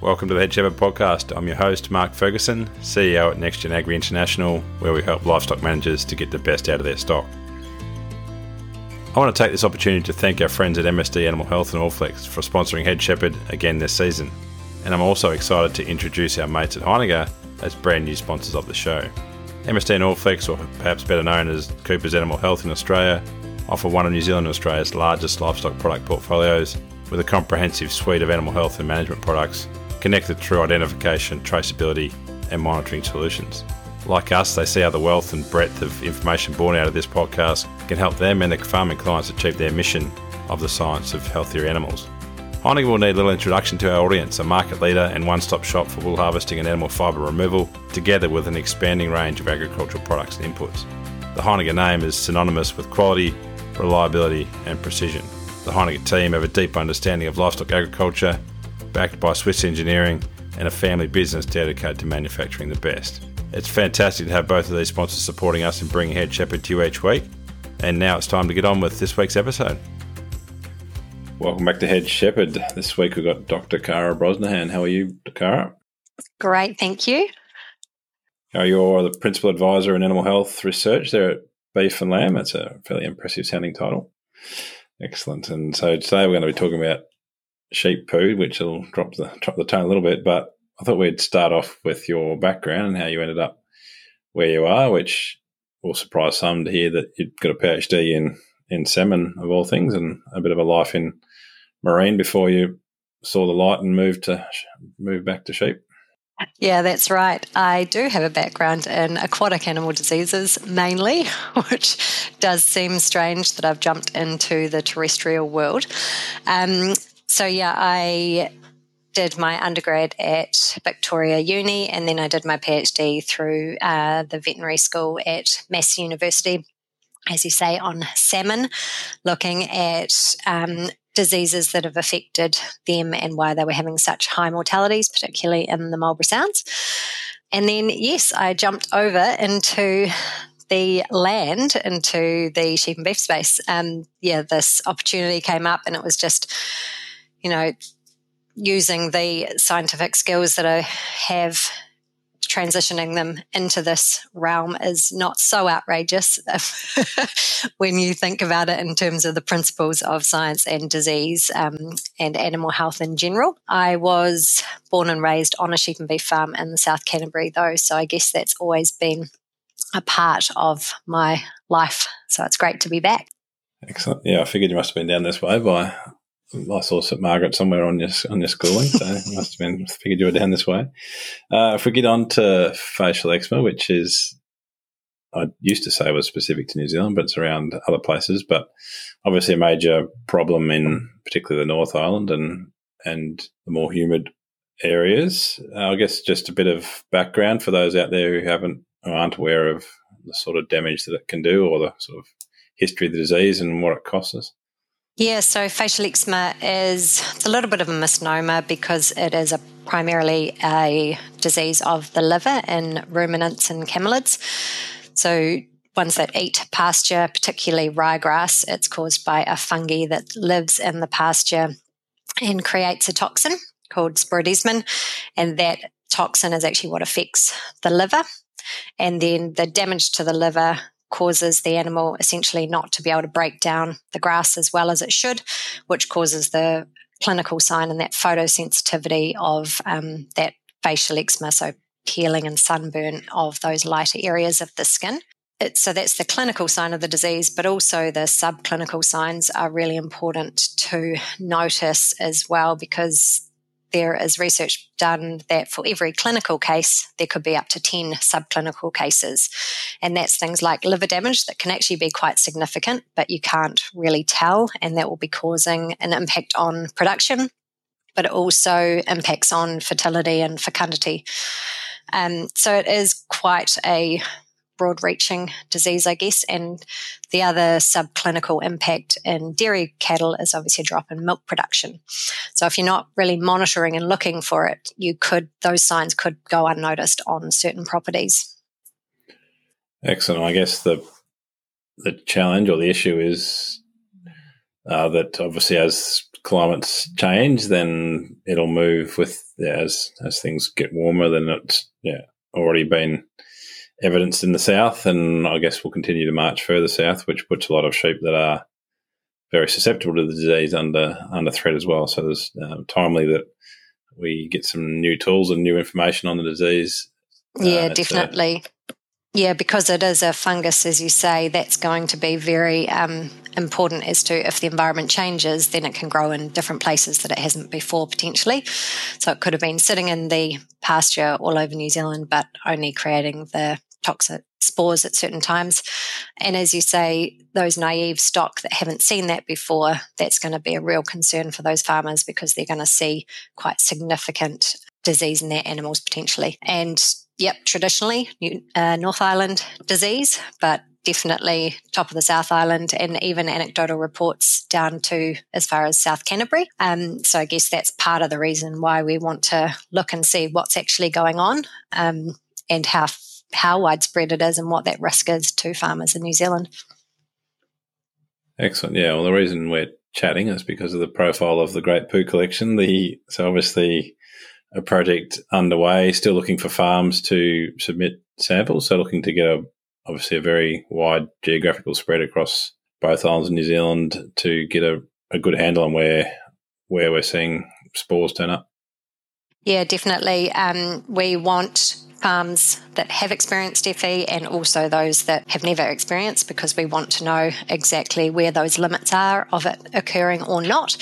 Welcome to the Head Shepherd podcast. I'm your host, Mark Ferguson, CEO at NextGen Agri International, where we help livestock managers to get the best out of their stock. I want to take this opportunity to thank our friends at MSD Animal Health and Allflex for sponsoring Head Shepherd again this season. And I'm also excited to introduce our mates at Heiniger as brand new sponsors of the show. MSD and Allflex, or perhaps better known as Cooper's Animal Health in Australia, offer one of New Zealand and Australia's largest livestock product portfolios with a comprehensive suite of animal health and management products connected through identification, traceability, and monitoring solutions. Like us, they see how the wealth and breadth of information born out of this podcast can help them and their farming clients achieve their mission of the science of healthier animals. Heiniger will need a little introduction to our audience, a market leader and one stop shop for wool harvesting and animal fibre removal, together with an expanding range of agricultural products and inputs. The Heiniger name is synonymous with quality, reliability, and precision. The Heiniger team have a deep understanding of livestock agriculture, backed by Swiss engineering and a family business dedicated to manufacturing the best. It's fantastic to have both of these sponsors supporting us and bringing Head Shepherd to you each week. And now it's time to get on with this week's episode. Welcome back to Head Shepherd. This week we've got Dr. Cara Brosnahan. How are you, Cara? Great, thank you. You're the Principal Advisor in Animal Health Research there at Beef and Lamb. That's a fairly impressive sounding title. Excellent. And so today we're going to be talking about sheep poo, which will drop the drop the tone a little bit. But I thought we'd start off with your background and how you ended up where you are, which will surprise some to hear that you've got a PhD in in salmon of all things, and a bit of a life in marine before you saw the light and moved to move back to sheep. Yeah, that's right. I do have a background in aquatic animal diseases mainly, which does seem strange that I've jumped into the terrestrial world. Um, so, yeah, I did my undergrad at Victoria Uni and then I did my PhD through uh, the veterinary school at Massey University, as you say, on salmon, looking at um, diseases that have affected them and why they were having such high mortalities, particularly in the Marlborough Sounds. And then, yes, I jumped over into the land, into the sheep and beef space. Um, yeah, this opportunity came up and it was just, you know, using the scientific skills that I have transitioning them into this realm is not so outrageous when you think about it in terms of the principles of science and disease um, and animal health in general. I was born and raised on a sheep and beef farm in the South Canterbury, though, so I guess that's always been a part of my life. So it's great to be back. Excellent. Yeah, I figured you must have been down this way by I saw St Margaret somewhere on your on your schooling, so must have been figured you were down this way. Uh, if we get on to facial eczema, which is I used to say was specific to New Zealand, but it's around other places. But obviously, a major problem in particularly the North Island and and the more humid areas. Uh, I guess just a bit of background for those out there who haven't or aren't aware of the sort of damage that it can do, or the sort of history of the disease and what it costs us. Yeah, so facial eczema is a little bit of a misnomer because it is a primarily a disease of the liver in ruminants and camelids. So ones that eat pasture, particularly ryegrass, it's caused by a fungi that lives in the pasture and creates a toxin called sporidesmin, and that toxin is actually what affects the liver. And then the damage to the liver causes the animal essentially not to be able to break down the grass as well as it should, which causes the clinical sign and that photosensitivity of um, that facial eczema, so peeling and sunburn of those lighter areas of the skin. It, so that's the clinical sign of the disease, but also the subclinical signs are really important to notice as well because there is research done that for every clinical case, there could be up to 10 subclinical cases. And that's things like liver damage that can actually be quite significant, but you can't really tell. And that will be causing an impact on production, but it also impacts on fertility and fecundity. Um, so it is quite a broad reaching disease, I guess. And the other subclinical impact in dairy cattle is obviously a drop in milk production. So if you're not really monitoring and looking for it, you could, those signs could go unnoticed on certain properties. Excellent. I guess the, the challenge or the issue is uh, that obviously as climates change, then it'll move with yeah, as as things get warmer. Then it's yeah already been evidenced in the south, and I guess we'll continue to march further south, which puts a lot of sheep that are very susceptible to the disease under under threat as well. So it's um, timely that we get some new tools and new information on the disease. Yeah, uh, definitely. Yeah, because it is a fungus, as you say, that's going to be very um, important as to if the environment changes, then it can grow in different places that it hasn't before potentially. So it could have been sitting in the pasture all over New Zealand, but only creating the toxic spores at certain times. And as you say, those naive stock that haven't seen that before, that's going to be a real concern for those farmers because they're going to see quite significant disease in their animals potentially. And yep, traditionally uh, North Island disease, but definitely top of the South Island and even anecdotal reports down to as far as South Canterbury. Um, so I guess that's part of the reason why we want to look and see what's actually going on um, and how how widespread it is and what that risk is to farmers in New Zealand. Excellent. Yeah. Well, the reason we're chatting is because of the profile of the Great Poo Collection. The so obviously a project underway, still looking for farms to submit samples. So looking to get a obviously a very wide geographical spread across both islands of New Zealand to get a, a good handle on where where we're seeing spores turn up. Yeah, definitely. Um, we want farms that have experienced FE and also those that have never experienced because we want to know exactly where those limits are of it occurring or not.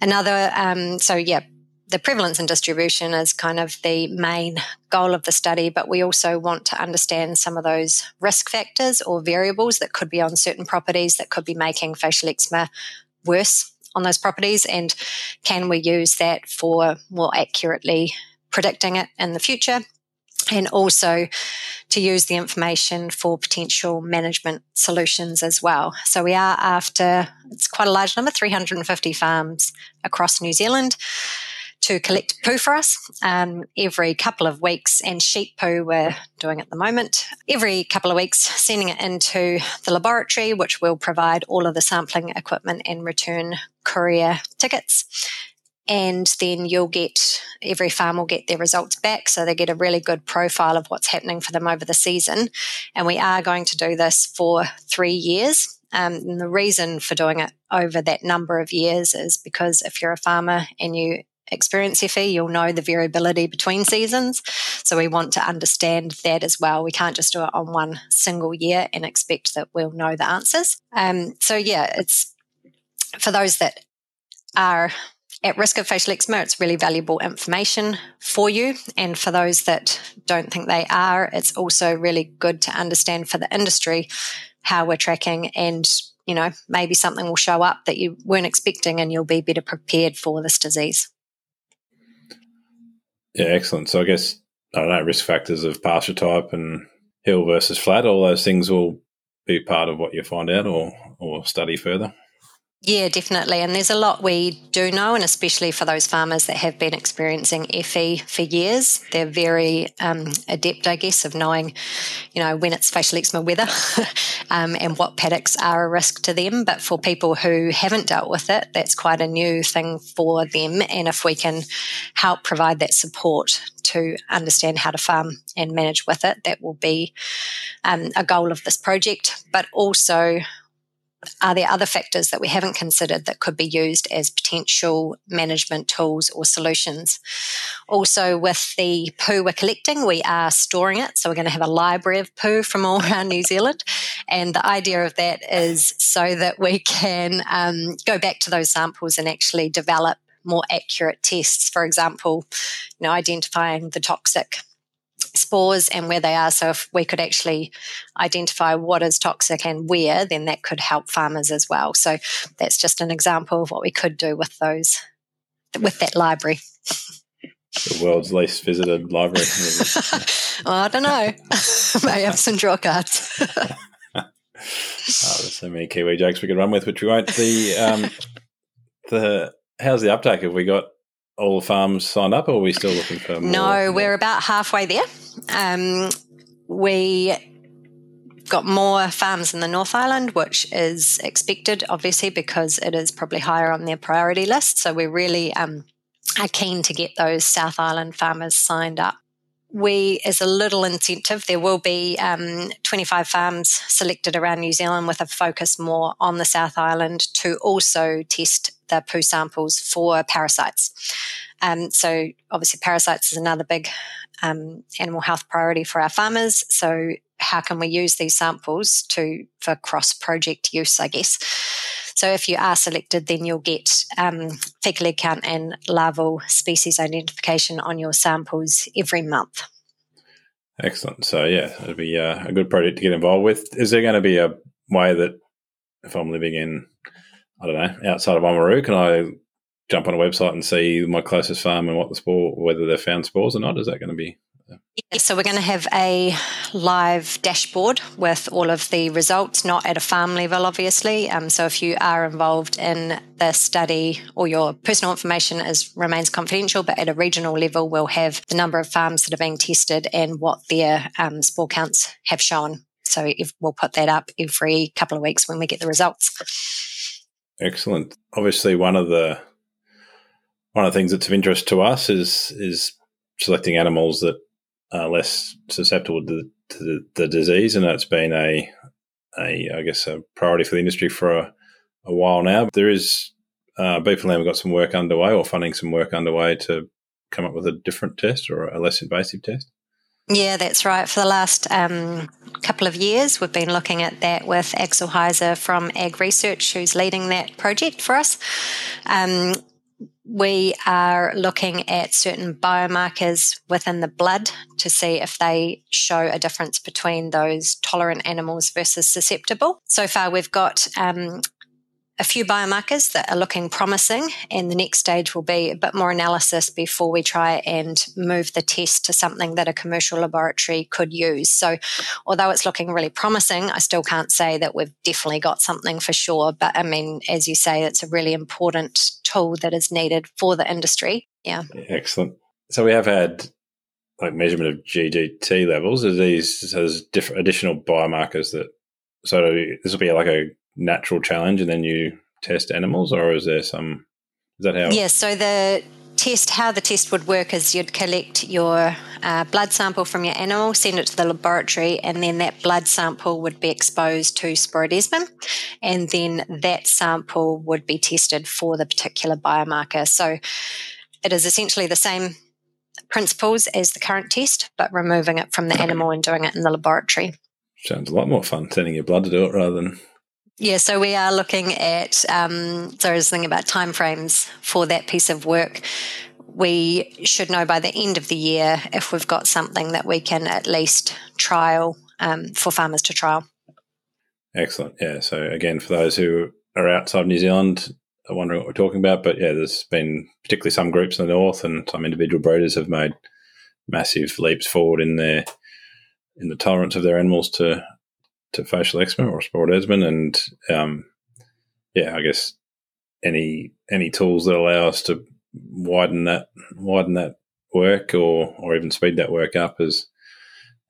Another, um, so yeah, the prevalence and distribution is kind of the main goal of the study, but we also want to understand some of those risk factors or variables that could be on certain properties that could be making facial eczema worse on those properties. And can we use that for more accurately predicting it in the future? And also to use the information for potential management solutions as well. So we are after, it's quite a large number, 350 farms across New Zealand to collect poo for us um, every couple of weeks, and sheep poo we're doing at the moment. Every couple of weeks, sending it into the laboratory, which will provide all of the sampling equipment and return courier tickets. And then you'll get every farm will get their results back. So they get a really good profile of what's happening for them over the season. And we are going to do this for three years. Um, and the reason for doing it over that number of years is because if you're a farmer and you experience FE, you'll know the variability between seasons. So we want to understand that as well. We can't just do it on one single year and expect that we'll know the answers. Um, so yeah, it's for those that are at risk of facial eczema, it's really valuable information for you. And for those that don't think they are, it's also really good to understand for the industry how we're tracking and you know, maybe something will show up that you weren't expecting and you'll be better prepared for this disease. Yeah, excellent. So I guess I don't know risk factors of pasture type and hill versus flat. All those things will be part of what you find out or or study further. Yeah, definitely. And there's a lot we do know, and especially for those farmers that have been experiencing FE for years, they're very um, adept, I guess, of knowing, you know, when it's facial eczema weather um, and what paddocks are a risk to them. But for people who haven't dealt with it, that's quite a new thing for them. And if we can help provide that support to understand how to farm and manage with it, that will be um, a goal of this project. But also, are there other factors that we haven't considered that could be used as potential management tools or solutions? Also, with the poo we're collecting, we are storing it. So, we're going to have a library of poo from all around New Zealand. And the idea of that is so that we can um, go back to those samples and actually develop more accurate tests. For example, you know, identifying the toxic spores and where they are. So if we could actually identify what is toxic and where, then that could help farmers as well. So that's just an example of what we could do with those, with that library. The world's least visited library. well, I don't know. May have some draw cards. oh, there's so many Kiwi jokes we could run with, which we won't. The um, the how's the uptake? Have we got all the farms signed up, or are we still looking for more? No, we're about halfway there. Um, we got more farms in the North Island, which is expected, obviously, because it is probably higher on their priority list. So we really um, are keen to get those South Island farmers signed up. We, as a little incentive, there will be um, 25 farms selected around New Zealand with a focus more on the South Island to also test the poo samples for parasites. Um, so, obviously, parasites is another big um, animal health priority for our farmers. So, how can we use these samples to for cross project use, I guess. So if you are selected, then you'll get um, fecal egg count and larval species identification on your samples every month. Excellent. So yeah, it'll be uh, a good project to get involved with. Is there going to be a way that if I'm living in, I don't know, outside of Oamaru, can I jump on a website and see my closest farm and what the spore, whether they've found spores or not? Is that going to be so we're going to have a live dashboard with all of the results, not at a farm level, obviously. Um, so if you are involved in the study or your personal information is remains confidential, but at a regional level, we'll have the number of farms that are being tested and what their um, spore counts have shown. So if, we'll put that up every couple of weeks when we get the results. Excellent. Obviously, one of the one of the things that's of interest to us is is selecting animals that are less susceptible to, to the, disease, and that's been a, a I guess a priority for the industry for a, a while now. There is uh, Beef and Lamb have got some work underway, or funding some work underway to come up with a different test or a less invasive test. Yeah, that's right. For the last um, couple of years, we've been looking at that with Axel Heiser from Ag Research, who's leading that project for us. Um, we are looking at certain biomarkers within the blood to see if they show a difference between those tolerant animals versus susceptible. So far, we've got um, a few biomarkers that are looking promising, and the next stage will be a bit more analysis before we try and move the test to something that a commercial laboratory could use. So, although it's looking really promising, I still can't say that we've definitely got something for sure. But I mean, as you say, it's a really important tool that is needed for the industry. Yeah. Excellent. So, we have had like measurement of GGT levels. Are these as different additional biomarkers that so this will be like a natural challenge and then you test animals, or is there some? Is that how? Yes. Yeah, so the test, how the test would work is you'd collect your uh, blood sample from your animal, send it to the laboratory, and then that blood sample would be exposed to sporidesmin, and then that sample would be tested for the particular biomarker. So it is essentially the same principles as the current test, but removing it from the animal and doing it in the laboratory. Sounds a lot more fun sending your blood to do it rather than yeah, so we are looking at. Um, so I was thinking about timeframes for that piece of work. We should know by the end of the year if we've got something that we can at least trial um, for farmers to trial. Excellent. Yeah. So again, for those who are outside New Zealand, are wondering what we're talking about, but yeah, there's been particularly some groups in the north and some individual breeders have made massive leaps forward in their in the tolerance of their animals to to facial eczema or sporidesmin, and um, yeah, I guess any any tools that allow us to widen that widen that work or or even speed that work up is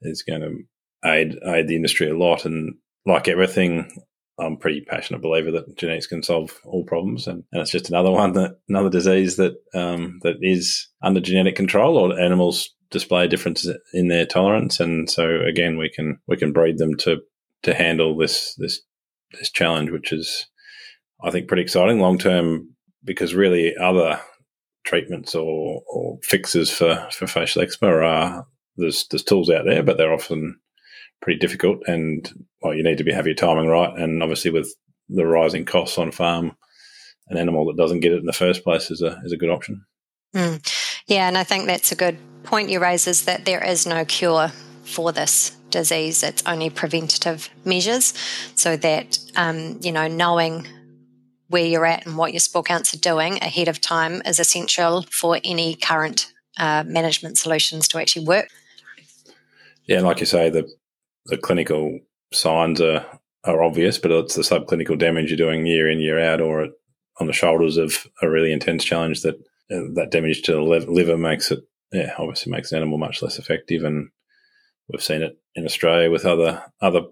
is going to aid aid the industry a lot. And like everything, I'm pretty passionate believer that genetics can solve all problems, and, and it's just another one that another disease that um, that is under genetic control, or animals display differences in their tolerance, and so again, we can we can breed them to to handle this this this challenge, which is I think pretty exciting long term because really other treatments or, or fixes for, for facial eczema are there's there's tools out there, but they're often pretty difficult and well you need to be have your timing right and obviously with the rising costs on farm an animal that doesn't get it in the first place is a is a good option. Mm. Yeah, and I think that's a good point you raise is that there is no cure for this disease. It's only preventative measures so that, um, you know, knowing where you're at and what your spore counts are doing ahead of time is essential for any current uh, management solutions to actually work. Yeah, like you say, the the clinical signs are are obvious, but it's the subclinical damage you're doing year in year out, or on the shoulders of a really intense challenge that uh, that damage to the liver makes it, yeah, obviously makes the animal much less effective, and we've seen it in Australia with other other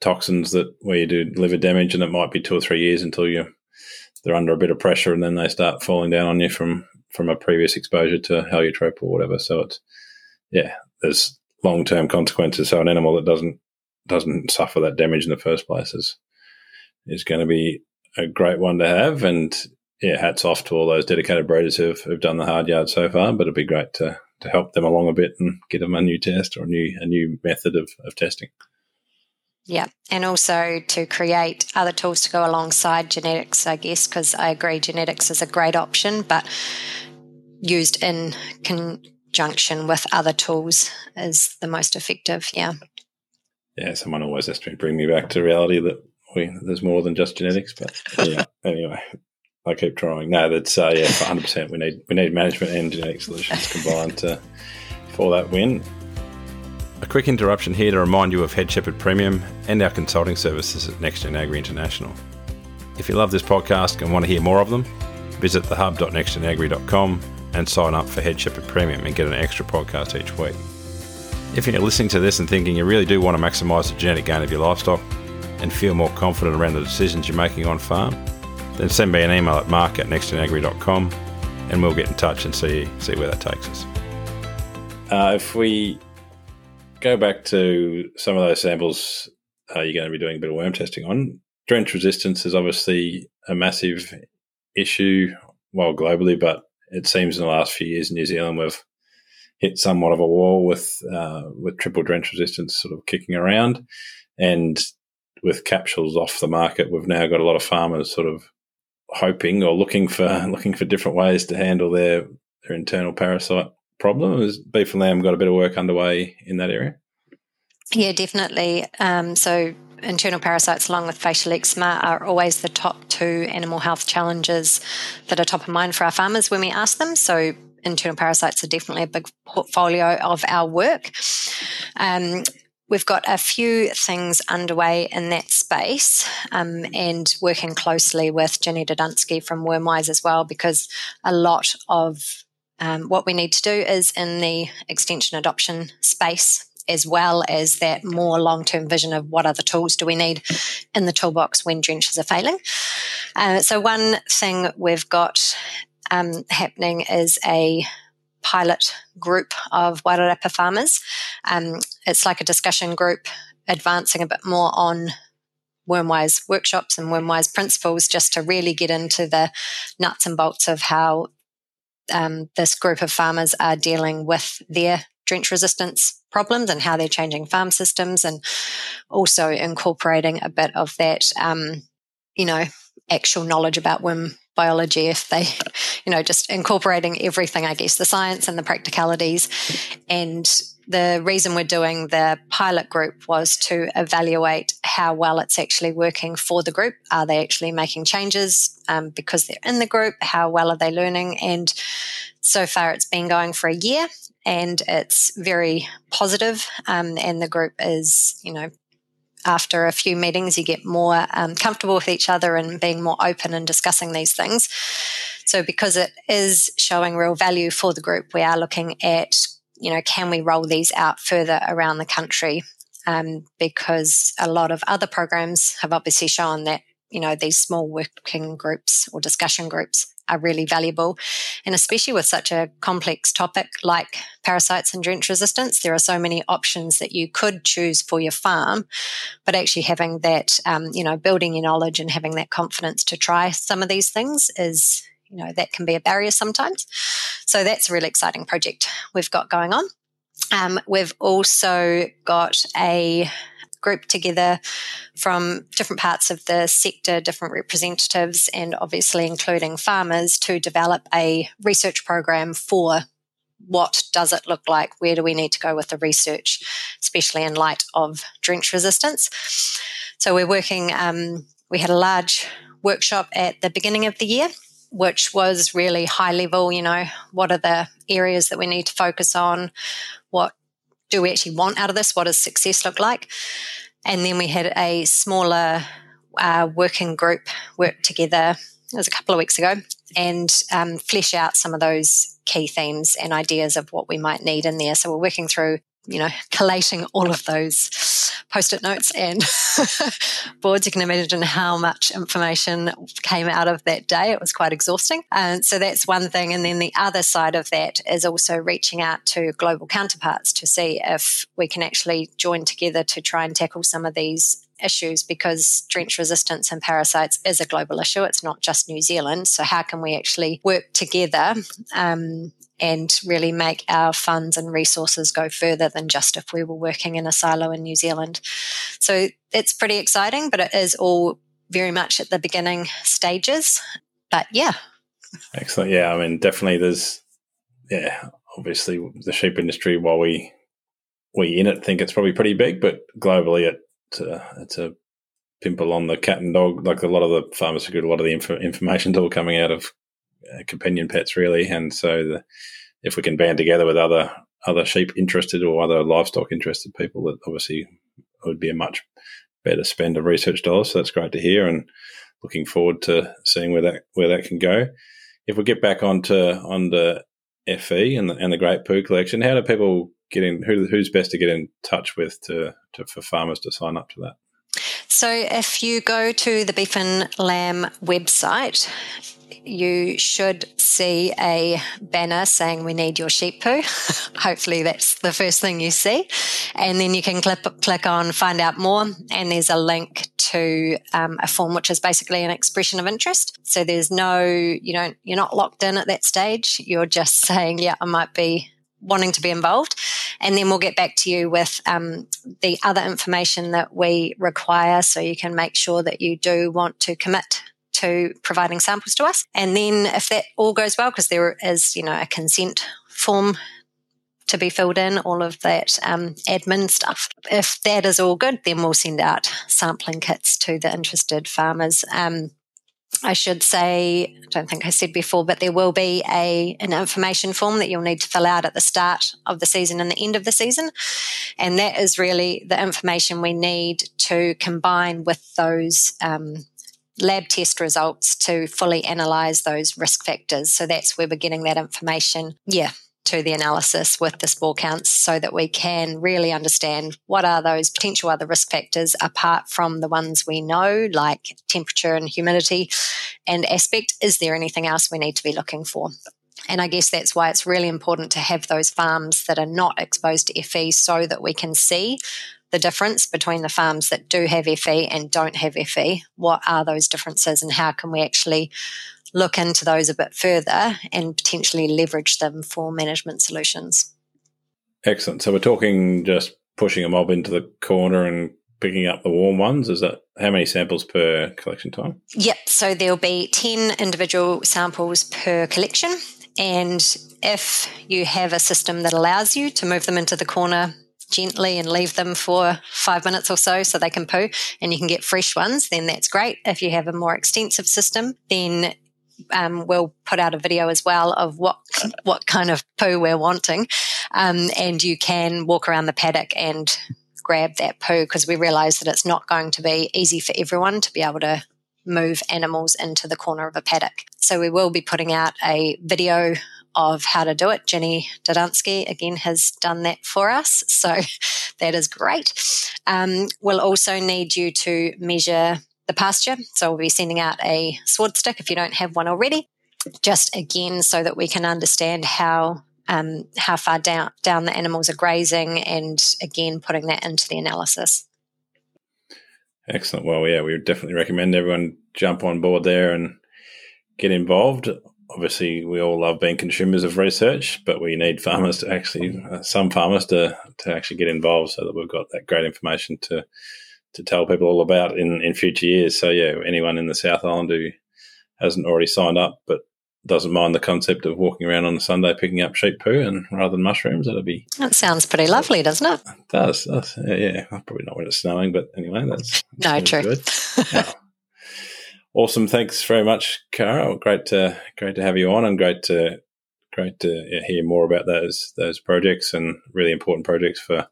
toxins that where you do liver damage, and it might be two or three years until you they're under a bit of pressure, and then they start falling down on you from from a previous exposure to heliotrope or whatever. So it's yeah, there's long term consequences. So an animal that doesn't doesn't suffer that damage in the first place is is going to be a great one to have. And yeah, hats off to all those dedicated breeders who've, who've done the hard yard so far. But it'd be great to to help them along a bit and get them a new test or a new a new method of, of testing. Yeah, and also to create other tools to go alongside genetics, I guess, because I agree genetics is a great option, but used in conjunction with other tools is the most effective. Yeah. Yeah, someone always has to bring me back to reality that we there's more than just genetics, but yeah. anyway, I keep trying. No, that's uh, yeah, hundred percent. We need we need management and genetic solutions combined to for that win. A quick interruption here to remind you of Head Shepherd Premium and our consulting services at NextGen Agri International. If you love this podcast and want to hear more of them, visit thehub.nextgenagri.com and sign up for Head Shepherd Premium and get an extra podcast each week. If you're listening to this and thinking you really do want to maximise the genetic gain of your livestock and feel more confident around the decisions you're making on farm, then send me an email at mark at nextgenagri.com and we'll get in touch and see, see where that takes us. Uh, if we go back to some of those samples uh, you're going to be doing a bit of worm testing on. Drench resistance is obviously a massive issue, well, globally, but it seems in the last few years in New Zealand we've hit somewhat of a wall with uh, with triple drench resistance sort of kicking around, and with capsules off the market, we've now got a lot of farmers sort of hoping or looking for looking for different ways to handle their their internal parasite problem? Has beef and lamb got a bit of work underway in that area? Yeah, definitely. Um, so internal parasites along with facial eczema are always the top two animal health challenges that are top of mind for our farmers when we ask them. So internal parasites are definitely a big portfolio of our work. Um, we've got a few things underway in that space um, and working closely with Ginny Dodunski from Wormwise as well, because a lot of um, what we need to do is in the extension adoption space, as well as that more long term vision of what other tools do we need in the toolbox when drenches are failing. Uh, so, one thing we've got um, happening is a pilot group of Wairarapa farmers. Um, it's like a discussion group advancing a bit more on Wormwise workshops and Wormwise principles just to really get into the nuts and bolts of how um, this group of farmers are dealing with their drench resistance problems and how they're changing farm systems and also incorporating a bit of that, um, you know, actual knowledge about worm biology if they, you know, just incorporating everything, I guess, the science and the practicalities and the reason we're doing the pilot group was to evaluate how well it's actually working for the group. Are they actually making changes um, because they're in the group? How well are they learning? And so far, it's been going for a year and it's very positive, um, and the group is, you know, after a few meetings, you get more um, comfortable with each other and being more open and discussing these things. So, because it is showing real value for the group, we are looking at you know, can we roll these out further around the country? Um, because a lot of other programs have obviously shown that, you know, these small working groups or discussion groups are really valuable. And especially with such a complex topic like parasites and drench resistance, there are so many options that you could choose for your farm. But actually having that, um, you know, building your knowledge and having that confidence to try some of these things is you know that can be a barrier sometimes. So that's a really exciting project we've got going on. Um, we've also got a group together from different parts of the sector, different representatives, and obviously including farmers to develop a research program for what does it look like? Where do we need to go with the research, especially in light of drench resistance? So we're working, um, we had a large workshop at the beginning of the year which was really high level. You know, what are the areas that we need to focus on? What do we actually want out of this? What does success look like? And then we had a smaller uh, working group work together. It was a couple of weeks ago and um, flesh out some of those key themes and ideas of what we might need in there. So we're working through, you know, collating all of those post-it notes and boards. You can imagine how much information came out of that day. It was quite exhausting. And so that's one thing. And then the other side of that is also reaching out to global counterparts to see if we can actually join together to try and tackle some of these issues because drench resistance and parasites is a global issue. It's not just New Zealand. So, how can we actually work together um, and really make our funds and resources go further than just if we were working in a silo in New Zealand? So, it's pretty exciting, but it is all very much at the beginning stages. But yeah. Excellent. Yeah. I mean, definitely there's, yeah, obviously the sheep industry, while we, we in it think it's probably pretty big, but globally it it's a, it's a pimple on the cat and dog. Like a lot of the farmers are good. A lot of the inf- information's all coming out of uh, Uh, companion pets, really. And so, the, if we can band together with other other sheep interested or other livestock interested people, that obviously would be a much better spend of research dollars. So that's great to hear, and looking forward to seeing where that where that can go. If we get back onto on the FE and the, and the Great Poo Collection, how do people get in? Who, who's best to get in touch with to, to for farmers to sign up to that? So if you go to the Beef and Lamb website, you should see a banner saying we need your sheep poo. Hopefully that's the first thing you see. And then you can click, click on find out more and there's a link to um, a form which is basically an expression of interest. So there's no, you don't, you're not locked in at that stage. You're just saying, yeah, I might be wanting to be involved. And then we'll get back to you with um, the other information that we require so you can make sure that you do want to commit to providing samples to us. And then if that all goes well, because there is, you know, a consent form to be filled in, all of that um, admin stuff. If that is all good, then we'll send out sampling kits to the interested farmers. Um, I should say, I don't think I said before, but there will be a an information form that you'll need to fill out at the start of the season and the end of the season. And that is really the information we need to combine with those um, lab test results to fully analyze those risk factors. So that's where we're getting that information. Yeah, to the analysis with the spore counts so that we can really understand what are those potential other risk factors apart from the ones we know, like temperature and humidity and aspect. Is there anything else we need to be looking for? And I guess that's why it's really important to have those farms that are not exposed to FE so that we can see the difference between the farms that do have FE and don't have FE. What are those differences and how can we actually look into those a bit further and potentially leverage them for management solutions. Excellent. So we're talking just pushing a mob into the corner and picking up the warm ones. Is that how many samples per collection time? Yep. So there'll be 10 individual samples per collection. And if you have a system that allows you to move them into the corner gently and leave them for five minutes or so so they can poo and you can get fresh ones, then that's great. If you have a more extensive system, then um, we'll put out a video as well of what what kind of poo we're wanting, um, and you can walk around the paddock and grab that poo because we realise that it's not going to be easy for everyone to be able to move animals into the corner of a paddock. So we will be putting out a video of how to do it. Ginny Dodunski again has done that for us, so that is great. Um, we'll also need you to measure the pasture. So we'll be sending out a sward stick if you don't have one already, just again so that we can understand how um, how far down down the animals are grazing, and again putting that into the analysis. Excellent. Well, yeah, we would definitely recommend everyone jump on board there and get involved. Obviously, we all love being consumers of research, but we need farmers to actually, uh, some farmers to to actually get involved, so that we've got that great information to to tell people all about in, in future years. So yeah, anyone in the South Island who hasn't already signed up but doesn't mind the concept of walking around on a Sunday picking up sheep poo and rather than mushrooms, that'd be that sounds pretty lovely, doesn't it? it does, does yeah, yeah, probably not when it's snowing, but anyway, that's no true. Good. Awesome, thanks very much, Cara. Great to great to have you on, and great to great to hear more about those those projects and really important projects for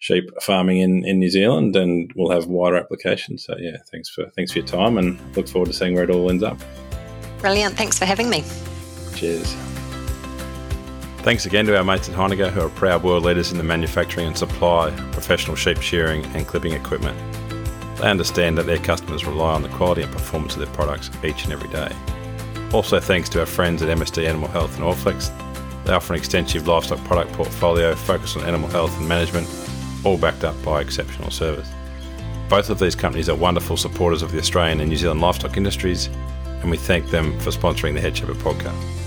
sheep farming in, in New Zealand, and we'll have wider applications. So yeah, thanks for thanks for your time, and look forward to seeing where it all ends up. Brilliant. Thanks for having me. Cheers. Thanks again to our mates at Heiniger, who are proud world leaders in the manufacturing and supply of professional sheep shearing and clipping equipment. They understand that their customers rely on the quality and performance of their products each and every day. Also, thanks to our friends at MSD Animal Health and Allflex, They offer an extensive livestock product portfolio focused on animal health and management, all backed up by exceptional service. Both of these companies are wonderful supporters of the Australian and New Zealand livestock industries, and we thank them for sponsoring the Head Shepherd podcast.